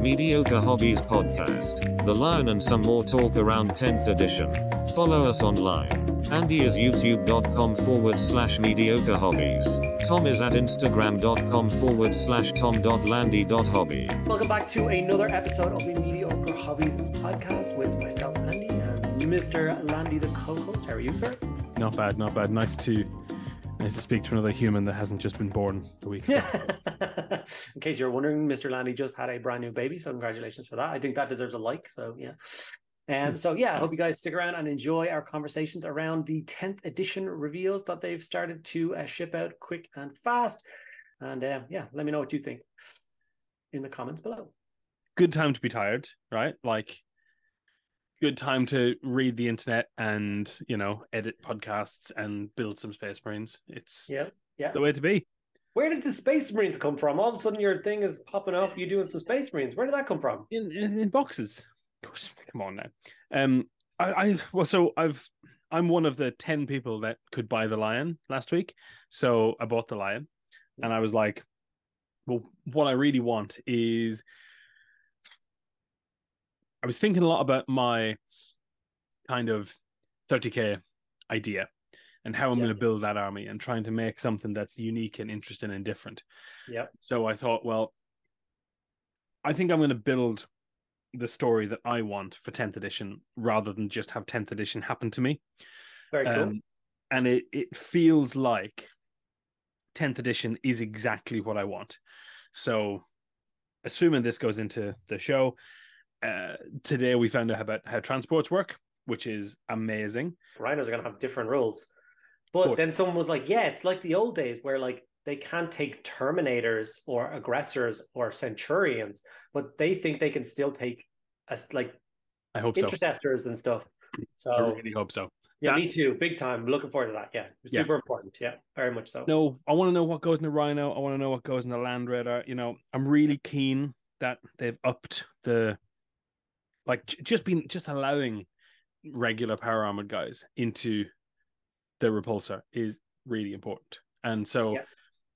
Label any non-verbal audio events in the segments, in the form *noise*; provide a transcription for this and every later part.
Mediocre Hobbies Podcast, The Lion and some more talk around 10th edition. Follow us online. Andy is youtube.com forward slash mediocre hobbies. Tom is at instagram.com forward slash tom.landy.hobby. Welcome back to another episode of the Mediocre Hobbies podcast with myself, Andy, and Mr. Landy, the co-host. How are you, sir? Not bad, not bad. Nice to nice to speak to another human that hasn't just been born a week. ago. *laughs* In case you're wondering, Mr. Landy just had a brand new baby, so congratulations for that. I think that deserves a like. So yeah. Um, so yeah, I hope you guys stick around and enjoy our conversations around the 10th edition reveals that they've started to uh, ship out quick and fast. And um, yeah, let me know what you think in the comments below. Good time to be tired, right? Like good time to read the internet and, you know, edit podcasts and build some space marines. It's Yeah, yeah. the way to be. Where did the Space Marines come from? All of a sudden, your thing is popping off. You doing some Space Marines? Where did that come from? In in, in boxes. Come on now. Um I, I well so I've I'm one of the 10 people that could buy the lion last week. So I bought the lion and I was like, well, what I really want is I was thinking a lot about my kind of 30k idea and how I'm Yeah. going to build that army and trying to make something that's unique and interesting and different. Yeah. So I thought, well, I think I'm going to build the story that I want for 10th edition rather than just have 10th edition happen to me. Very cool. Um, and it, it feels like 10th edition is exactly what I want. So, assuming this goes into the show, uh, today we found out about how transports work, which is amazing. Rhinos are going to have different rules. But then someone was like, yeah, it's like the old days where like they can't take Terminators or aggressors or Centurions, but they think they can still take as like I hope so. intercessors and stuff. *laughs* So I really hope so. yeah, that- me too. Big time. Looking forward to that. Yeah. Yeah. Super important. Yeah. Very much so. No, I want to know what goes in the Rhino. I want to know what goes in the Land Raider. You know, I'm really keen that they've upped the, like, just been just allowing regular power armored guys into the repulsor is really important. And so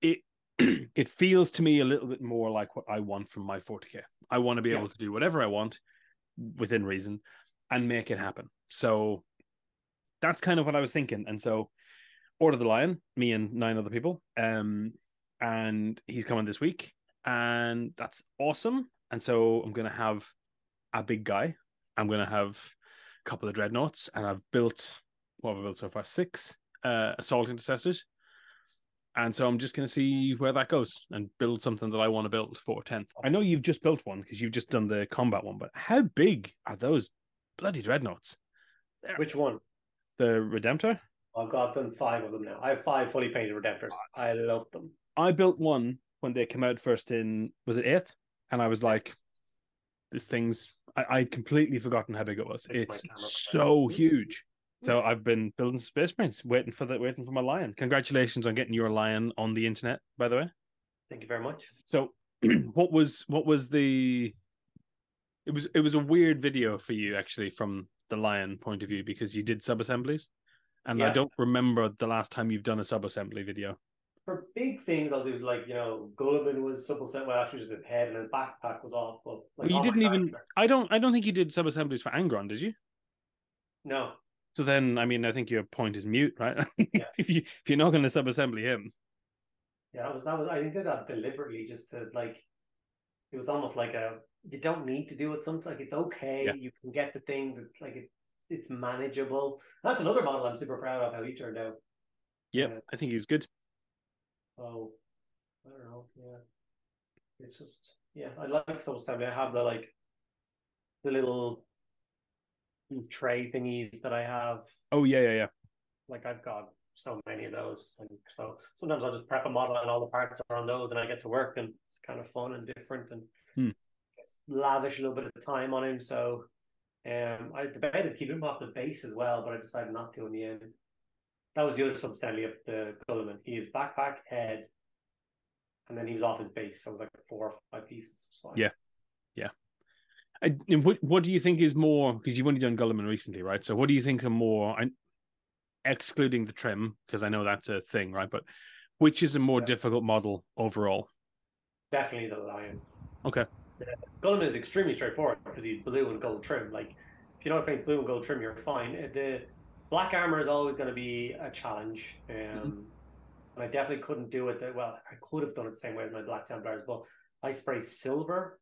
it *clears throat* it feels to me a little bit more like what I want from my 40k. I want to be Yeah. able to do whatever I want within reason and make it happen. So that's kind of what I was thinking. And so Order the Lion, me and nine other people. Um, and he's coming this week, and that's awesome. And so I'm gonna have a big guy. I'm gonna have a couple of dreadnoughts, and I've built what have I built so far? Six uh, assault intercessors. And so I'm just gonna see where that goes and build something that I want to build for 10th. I know you've just built one because you've just done the combat one, but how big are those bloody dreadnoughts? Which one? The Redemptor? I've got done five of them now. I have five fully painted Redemptors. I love them. I built one when they came out first in was it eighth, and I was like, "This thing's." I, I'd completely forgotten how big it was. It's so huge. So I've been building space marines, waiting for the waiting for my lion. Congratulations on getting your lion on the internet, by the way. Thank you very much. So, *clears throat* what was what was the? It was it was a weird video for you actually from the lion point of view because you did sub assemblies, and I don't remember the last time you've done a sub assembly video. Big things, I'll do is like, you know, Guilliman was set, well, actually just his head and his backpack was off. But like Well, you didn't even. are- I don't. I don't think you did sub assemblies for Angron, did you? No. So then, I mean, I think your point is mute, right? *laughs* Yeah. if you if you're not going to sub assembly him, Yeah, that was that was I did that deliberately just to like it was almost like a you don't need to do it sometimes like it's okay, Yeah. you can get the things, it's like it, it's manageable. That's another model I'm super proud of how he turned out. yeah, Yeah. I think he's good. Oh I don't know, yeah. It's just yeah, I like some assembly. I have the like the little tray thingies that I have Oh yeah, yeah, yeah. like I've got so many of those, and so sometimes I'll just prep a model and all the parts are on those, and I get to work, and it's kind of fun and different, and Hmm. lavish a little bit of time on him. So, um, I debated keeping him off the base as well, but I decided not to in the end. That was the other sub assembly of the Guilliman. He is backpack, head, and then he was off his base. So it was like four or five pieces. So Yeah. I, and what what do you think is more? Because you've only done Guilliman recently, right? So what do you think are more? I, excluding the trim, because I know that's a thing, right? But which is a more Yeah. difficult model overall? definitely the lion. Okay. Guilliman is extremely straightforward because he's blue and gold trim. Like, if you know how to paint blue and gold trim, you're fine. Uh, The black armor is always going to be a challenge. Um, Mm-hmm. And I definitely couldn't do it. The, well, I could have done it the same way with my black Templars, but I spray silver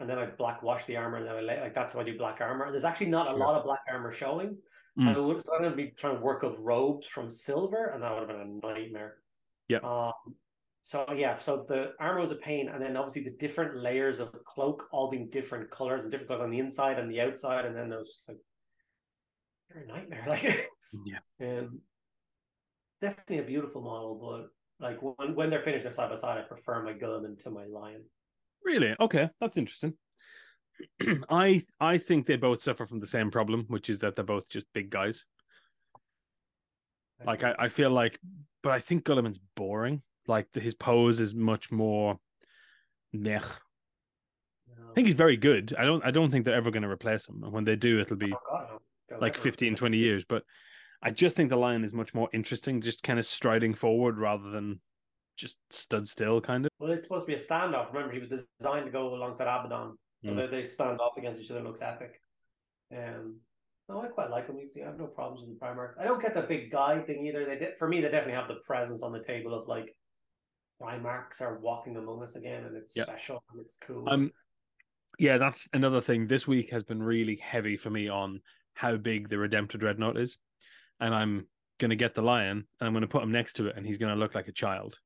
and then I black wash the armor and then I lay, like that's how I do black armor. There's actually not Sure. a lot of black armor showing. Mm. I would so I'm gonna be trying to work up robes from silver, and that would have been a nightmare. Yeah. Um, so yeah, so the armor was a pain, and then obviously the different layers of cloak all being different colors and different colors on the inside and the outside, and then just like you're a nightmare. *laughs* Like Yeah. um, definitely a beautiful model, but like when when they're finished, they're side by side. I prefer my Guilliman to my Lion. Really? Okay, that's interesting. *clears throat* I I think they both suffer from the same problem, which is that they're both just big guys. Like I, I feel like, but I think Guilliman's boring. Like his pose is much more. Meh. I think he's very good. I don't I don't think they're ever going to replace him. And when they do, it'll be Oh, Like ever- 15, 20 years. But I just think the lion is much more interesting, just kind of striding forward rather than just stood still, kind of. Well, it's supposed to be a standoff. Remember, he was designed to go alongside Abaddon, so Mm. they, they stand off against each other. Looks epic. Um, no, I quite like him. I have no problems with the Primarch. I don't get the big guy thing either. They did, for me, they definitely have the presence on the table of like Primarchs are walking among us again, and it's Yeah. special and it's cool. Um, yeah, that's another thing. This week has been really heavy for me on how big the Redemptor Dreadnought is, and I'm gonna get the lion and I'm gonna put him next to it, and he's gonna look like a child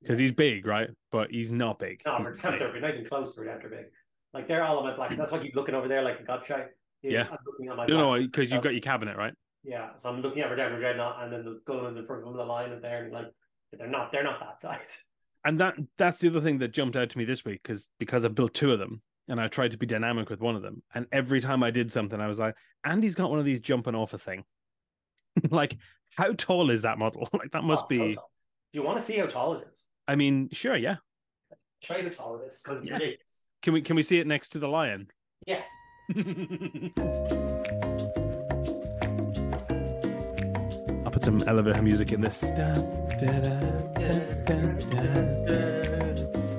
because he's big, right? But he's not big. no, He's Redemptor, but not even close to Redemptor big. Like they're all on my black. That's why I keep looking over there like a gobshite. Yeah. I'm looking at my No, no, because you've got your cabinet, right? Yeah, so I'm looking at Redemptor Dreadnought, and then the Guilliman's in the front of him, the Lion is there, and like they're not, they're not that size. And that that's the other thing that jumped out to me this week because because I built two of them and I tried to be dynamic with one of them, and every time I did something, I was like, Andy's got one of these jumping off a thing. *laughs* like, how tall is that model? *laughs* like that must Oh, be. Do you want to see how tall it is? I mean, sure, yeah. You how tall it is because Yeah. ridiculous. Can we can we see it next to the lion? Yes. *laughs* I'll put some elevator music in this.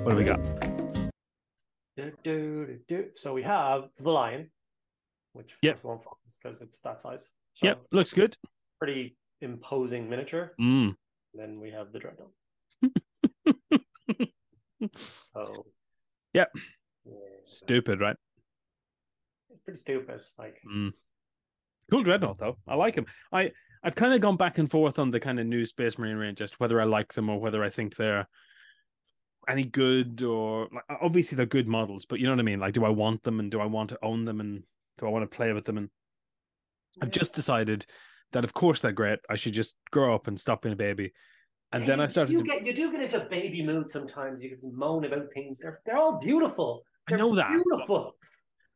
What do we got? Do, do. So we have the lion, which Yep. won't focus because it's that size. So Yep, looks good. Pretty imposing miniature. Mm. Then we have the dreadnought. *laughs* Oh. Yep. Yeah. Stupid, right? It's pretty stupid. Like Mm. Cool dreadnought though. I like him. I I've kind of gone back and forth on the kind of new Space Marine range, just whether I like them or whether I think they're any good or like, obviously they're good models, but you know what I mean. Like, do I want them and do I want to own them and do I want to play with them? And I've just decided that of course they're great. I should just grow up and stop being a baby. And then I started You to. get you do get into baby mood sometimes. You can moan about things. They're they're all beautiful. I They're know that, beautiful.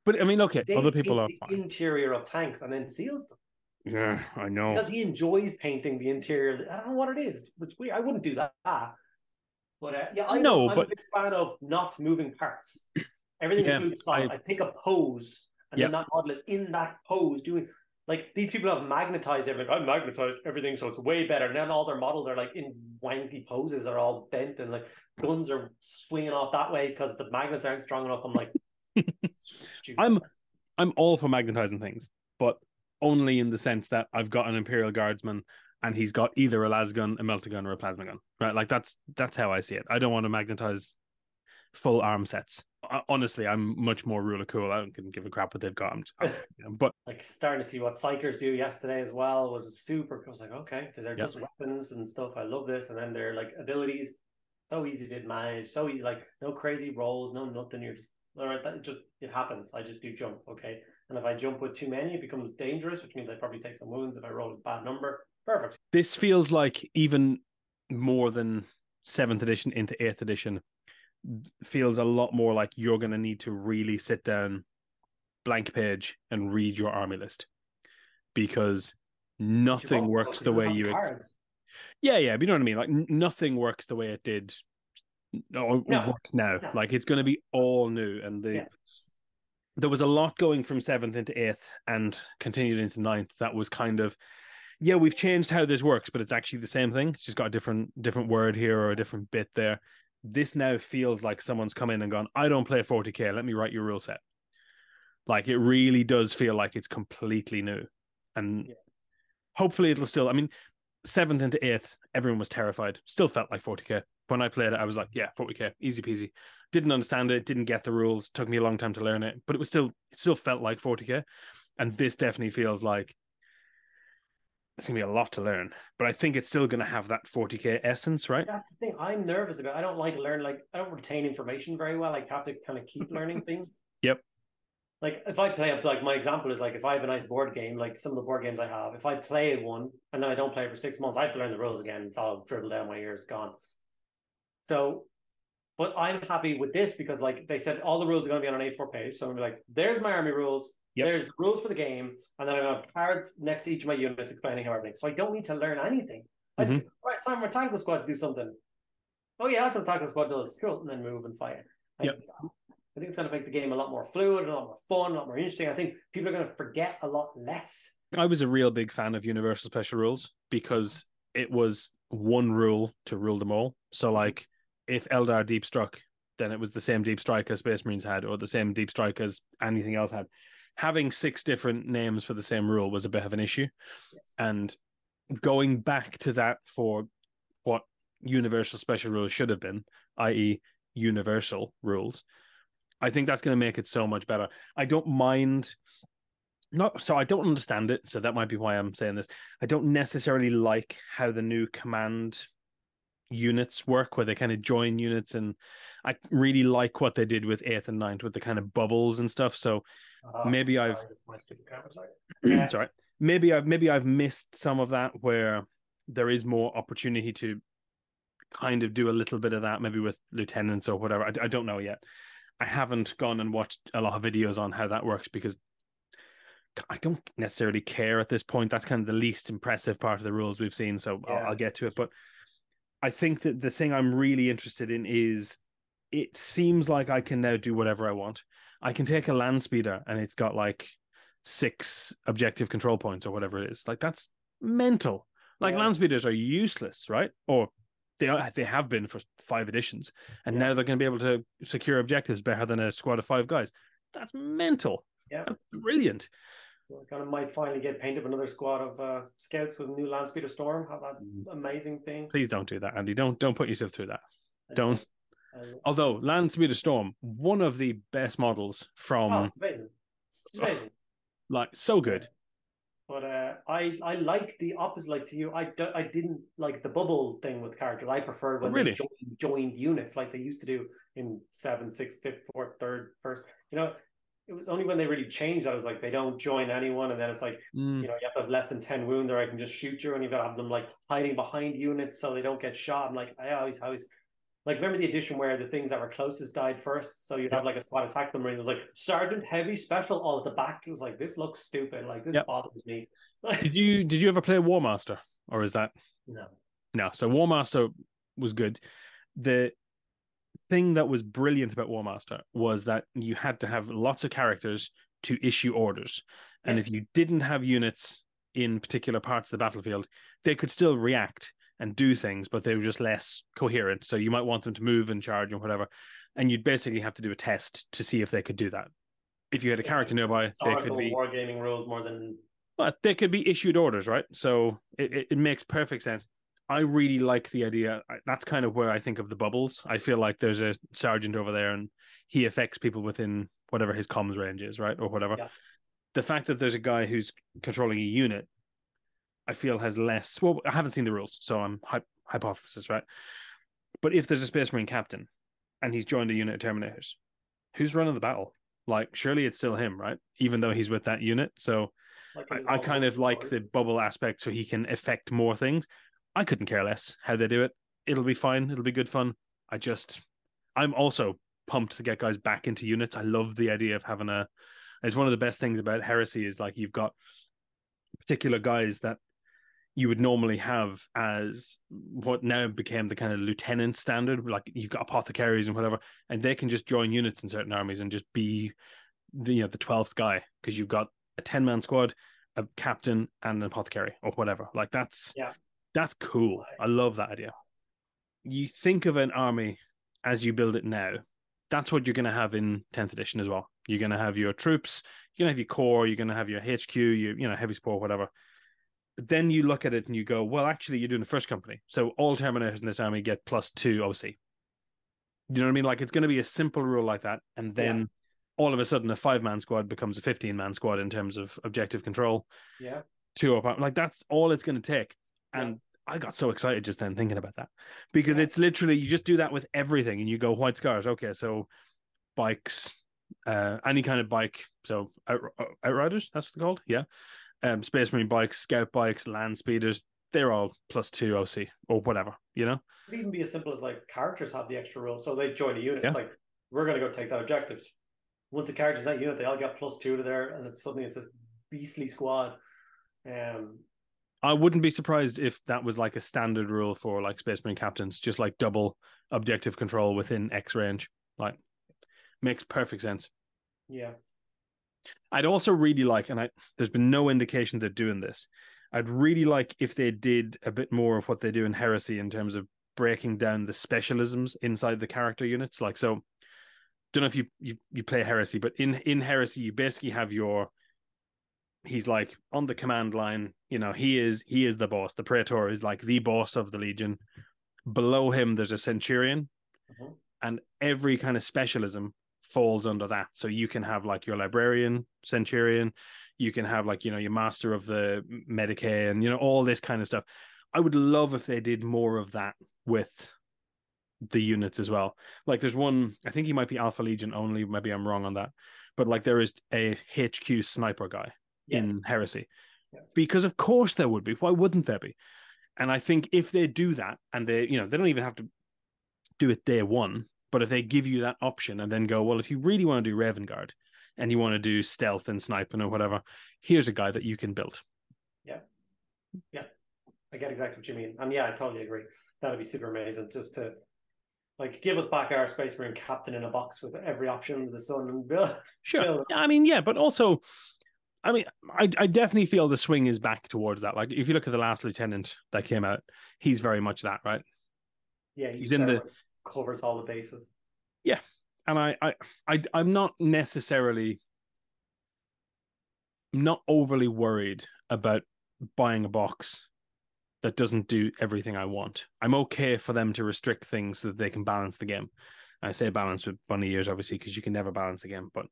But I mean, okay, Dave other people are the fine. interior of tanks and then seals them Yeah, I know. because he enjoys painting the interior. I don't know what it is. It's weird. I wouldn't do that. But uh, yeah, I No, I'm but- a big fan of not moving parts. Everything Yeah, is fluid style. I- I, pick a pose, and Yep. then that model is in that pose doing. Like these people have magnetized everything. I magnetized everything, so it's way better. And then all their models are like in wanky poses, are all bent, and like guns are swinging off that way because the magnets aren't strong enough. I'm like, *laughs* stupid. I'm I'm all for magnetizing things, but only in the sense that I've got an Imperial Guardsman and he's got either a las gun, a melta gun, or a plasma gun. Right? Like that's that's how I see it. I don't want to magnetize full arm sets. Honestly, I'm much more ruler cool. I don't give a crap what they've got. I'm, I'm- *laughs* but like starting to see what psykers do yesterday as well was super. I was like, okay, they're just weapons and stuff. I love this, and then they're like abilities, so easy to manage, so easy. Like no crazy rolls, no nothing. You're just all right. That just it happens. I just do jump, okay. And if I jump with too many, it becomes dangerous, which means I probably take some wounds if I roll a bad number. Perfect. this feels like even more than seventh edition into eighth edition feels a lot more like you're going to need to really sit down blank page and read your army list because nothing works the way you cards. yeah yeah but you know what i mean like nothing works the way it did no it works now No. like it's going to be all new and the Yeah. there was a lot going from seventh into eighth and continued into ninth that was kind of yeah we've changed how this works but it's actually the same thing it's just got a different different word here or a different bit there this now feels like someone's come in and gone, I don't play 40k, let me write your rule set. Like it really does feel like it's completely new. And Yeah. hopefully it'll still, I mean, seventh into eighth, everyone was terrified. Still felt like 40k. When I played it, I was like, yeah, 40k, easy peasy. Didn't understand it, didn't get the rules, took me a long time to learn it, but it was still, it still felt like 40k. And this definitely feels like it's gonna be a lot to learn, but I think it's still gonna have that 40k essence, right? That's the thing I'm nervous about. I don't like to learn like I don't retain information very well. I have to kind of keep *laughs* learning things. Yep. Like if I play like my example is like if I have a nice board game, like some of the board games I have, if I play one and then I don't play it for six months, I have to learn the rules again. It's all dribbled down my ears, gone. So, but I'm happy with this because like they said, all the rules are going to be on an A4 page. So I'm gonna be like, there's my army rules. Yep. There's the rules for the game, and then I have cards next to each of my units explaining how everything. So I don't need to learn anything. I just mm-hmm. right, it's time for tactical squad to do something. Oh yeah, that's what tactical squad does. Cool, and then move and fire. I, Yep. Um, I think it's going to make the game a lot more fluid, a lot more fun, a lot more interesting. I think people are going to forget a lot less. I was a real big fan of Universal Special Rules because it was one rule to rule them all. So, mm-hmm. like, if Eldar deep struck, then it was the same deep strike as Space Marines had, or the same deep strike as anything else had. Having six different names for the same rule was a bit of an issue. Yes. And going back to that for what Universal Special Rules should have been, i.e., universal rules, I think that's going to make it so much better. I don't mind not so I don't understand it, so that might be why I'm saying this. I don't necessarily like how the new command units work, where they kind of join units, and I really like what they did with eighth and ninth with the kind of bubbles and stuff. So Uh, Maybe I've- that's my stupid camera, sorry. Yeah. it's all right. Maybe I've maybe I've missed some of that where there is more opportunity to kind of do a little bit of that, maybe with lieutenants or whatever. I, I don't know yet. I haven't gone and watched a lot of videos on how that works because I don't necessarily care at this point. That's kind of the least impressive part of the rules we've seen, so I'll, I'll get to it. But I think that the thing I'm really interested in is it seems like I can now do whatever I want. I can take a land speeder and it's got like six objective control points or whatever it is. Like that's mental. Like Yeah. land speeders are useless, right? Or they are, they have been for five editions, and Yeah. now they're going to be able to secure objectives better than a squad of five guys. That's mental. Yeah. That's brilliant. We kind of might finally get painted with another squad of uh, scouts with a new land speeder storm. Have that Mm. amazing thing. Please don't do that, Andy. Don't don't put yourself through that. Don't. Uh, Although Land Speeder Storm, one of the best models from oh, it's amazing. It's amazing. like so good. But uh, I I like the opposite. Like to you, I, do, I didn't like the bubble thing with characters. I preferred when Oh, really? they joined, joined units like they used to do in seven, six, fifth, fourth, third, first. You know, it was only when they really changed that I was like they don't join anyone, and then it's like Mm. you know you have to have less than ten wounds, or I can just shoot you, and you've got to have them like hiding behind units so they don't get shot. I'm like I always always. Like remember the edition where the things that were closest died first, so you'd have like a squad attack them, and it was like Sergeant Heavy Special all at the back. It was like this looks stupid. Like this Yep. bothers me. Did *laughs* you did you ever play Warmaster, or is that No. no? So Warmaster was good. The thing that was brilliant about Warmaster was that you had to have lots of characters to issue orders, and Yeah. if you didn't have units in particular parts of the battlefield, they could still react and do things, but they were just less coherent. So you might want them to move and charge and whatever, and you'd basically have to do a test to see if they could do that. If you had a It's character like nearby, they could be wargaming rules more than but they could be issued orders, right? So it, it makes perfect sense. I really like the idea. That's kind of where I think of the bubbles. I feel like there's a sergeant over there and he affects people within whatever his comms range is, right? Or whatever. Yeah. The fact that there's a guy who's controlling a unit, I feel has less. Well, I haven't seen the rules, so I'm hy- hypothesis, right? But if there's a Space Marine captain and he's joined a unit of Terminators, who's running the battle? Like, surely it's still him, right? Even though he's with that unit. So like I, I kind of like the bubble aspect so he can affect more things. I couldn't care less how they do it. It'll be fine. It'll be good fun. I just, I'm also pumped to get guys back into units. I love the idea of having a. It's one of the best things about Heresy is like you've got particular guys that you would normally have as what now became the kind of lieutenant standard. Like you've got apothecaries and whatever, and they can just join units in certain armies and just be the you know the twelfth guy because you've got a ten man squad, a captain, and an apothecary or whatever. Like that's Yeah. That's cool. I love that idea. You think of an army as you build it now, that's what you're going to have in 10th edition as well. You're going to have your troops, you're going to have your core, you're going to have your HQ, your you know heavy support, whatever. But then you look at it and you go, well, actually, you're doing the first company, so all Terminators in this army get plus two OC. You know what I mean? Like it's going to be a simple rule like that, and then. Yeah. All of a sudden, a five-man squad becomes a fifteen-man squad in terms of objective control. Yeah. Two up, like that's all it's going to take. Yeah. And I got so excited just then thinking about that because Yeah. it's literally you just do that with everything, and you go white scars. Okay, so bikes, uh, any kind of bike. So out, outriders, that's what they're called. Yeah, um, Space Marine bikes, Scout bikes, land speeders. They're all plus two OC or whatever. You know. It could even be as simple as like characters have the extra role. So they join a unit. It's like, we're going to go take that objectives. Once the characters in that unit, they all get plus two to there, and it's suddenly it's a beastly squad. Um, I wouldn't be surprised if that was like a standard rule for like Space Marine captains, just like double objective control within X range. Like, makes perfect sense. yeah. I'd also really like, and I there's been no indication they're doing this. I'd really like if they did a bit more of what they do in Heresy in terms of breaking down the specialisms inside the character units. Like so, don't know if you you, you play Heresy, but in in Heresy you basically have your he's like on the command line. You know, he is he is the boss. The Praetor is like the boss of the Legion. Below him, there's a Centurion, Mhm. and every kind of specialism falls under that. So you can have like your librarian, centurion, you can have like, you know, your master of the Medicae and, you know, all this kind of stuff. I would love if they did more of that with the units as well. Like there's one, I think he might be Alpha Legion only, maybe I'm wrong on that. But like there is a HQ sniper guy Yeah. in Heresy. Yeah. Because of course there would be. Why wouldn't there be? And I think if they do that and they, you know, they don't even have to do it day one, but if they give you that option and then go, well, if you really want to do Raven Guard and you want to do stealth and sniping or whatever, here's a guy that you can build. Yeah yeah i get exactly what you mean. And yeah, I totally agree. That'd be super amazing just to like give us back our space marine captain in a box with every option under the sun and build. *laughs* Sure. Build. I mean, yeah, but also, I mean, I, I definitely feel the swing is back towards that. Like, if you look at the last lieutenant that came out, he's very much that, right? Yeah, He's in the- covers all the bases. Yeah, and I, I, I, I'm not necessarily not overly worried about buying a box that doesn't do everything I want. I'm okay for them to restrict things so that they can balance the game. I say balance with bunny ears, obviously, because you can never balance the game, but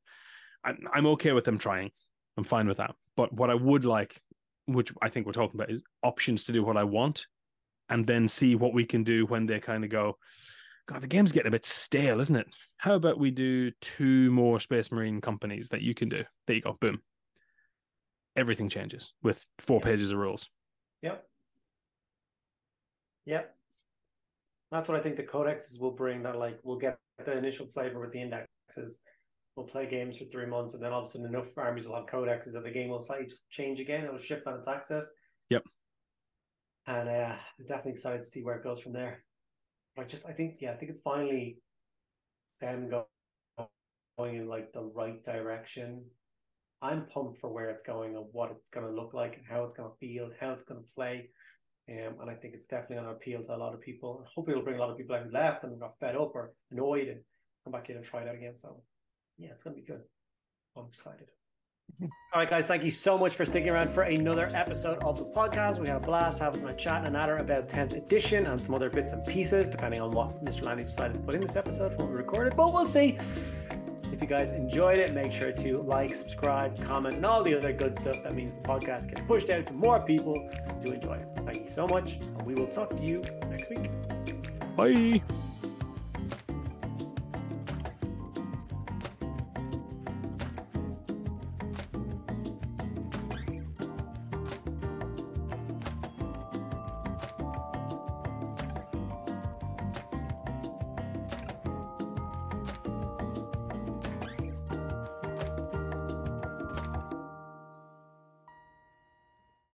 I'm, I'm okay with them trying. I'm fine with that. But what I would like, which I think we're talking about, is options to do what I want and then see what we can do when they kind of go, God, the game's getting a bit stale, isn't it? How about we do two more Space Marine companies that you can do? There you go, boom. Everything changes with four Yeah. pages of rules. Yep. Yep. That's what I think the codexes will bring. That like we'll get the initial flavor with the indexes. We'll play games for three months, and then all of a sudden enough armies will have codexes that the game will slightly change again. It'll shift on its axis. Yep. And uh, I'm definitely excited to see where it goes from there. I just, I think, yeah, I think it's finally them going in like the right direction. I'm pumped for where it's going and what it's going to look like and how it's going to feel and how it's going to play. Um, and I think it's definitely going to appeal to a lot of people. And hopefully, it'll bring a lot of people out who left and got fed up or annoyed and come back in and try that again. So, yeah, it's going to be good. I'm excited. Mm-hmm. All right, guys, thank you so much for sticking around for another episode of the podcast. We had a blast having a chat and natter about 10th edition and some other bits and pieces, depending on what Mr. Landy decided to put in this episode from what we recorded. But we'll see. If you guys enjoyed it, make sure to like, subscribe, comment, and all the other good stuff. That means the podcast gets pushed out to more people to enjoy it. Thank you so much, and we will talk to you next week. Bye.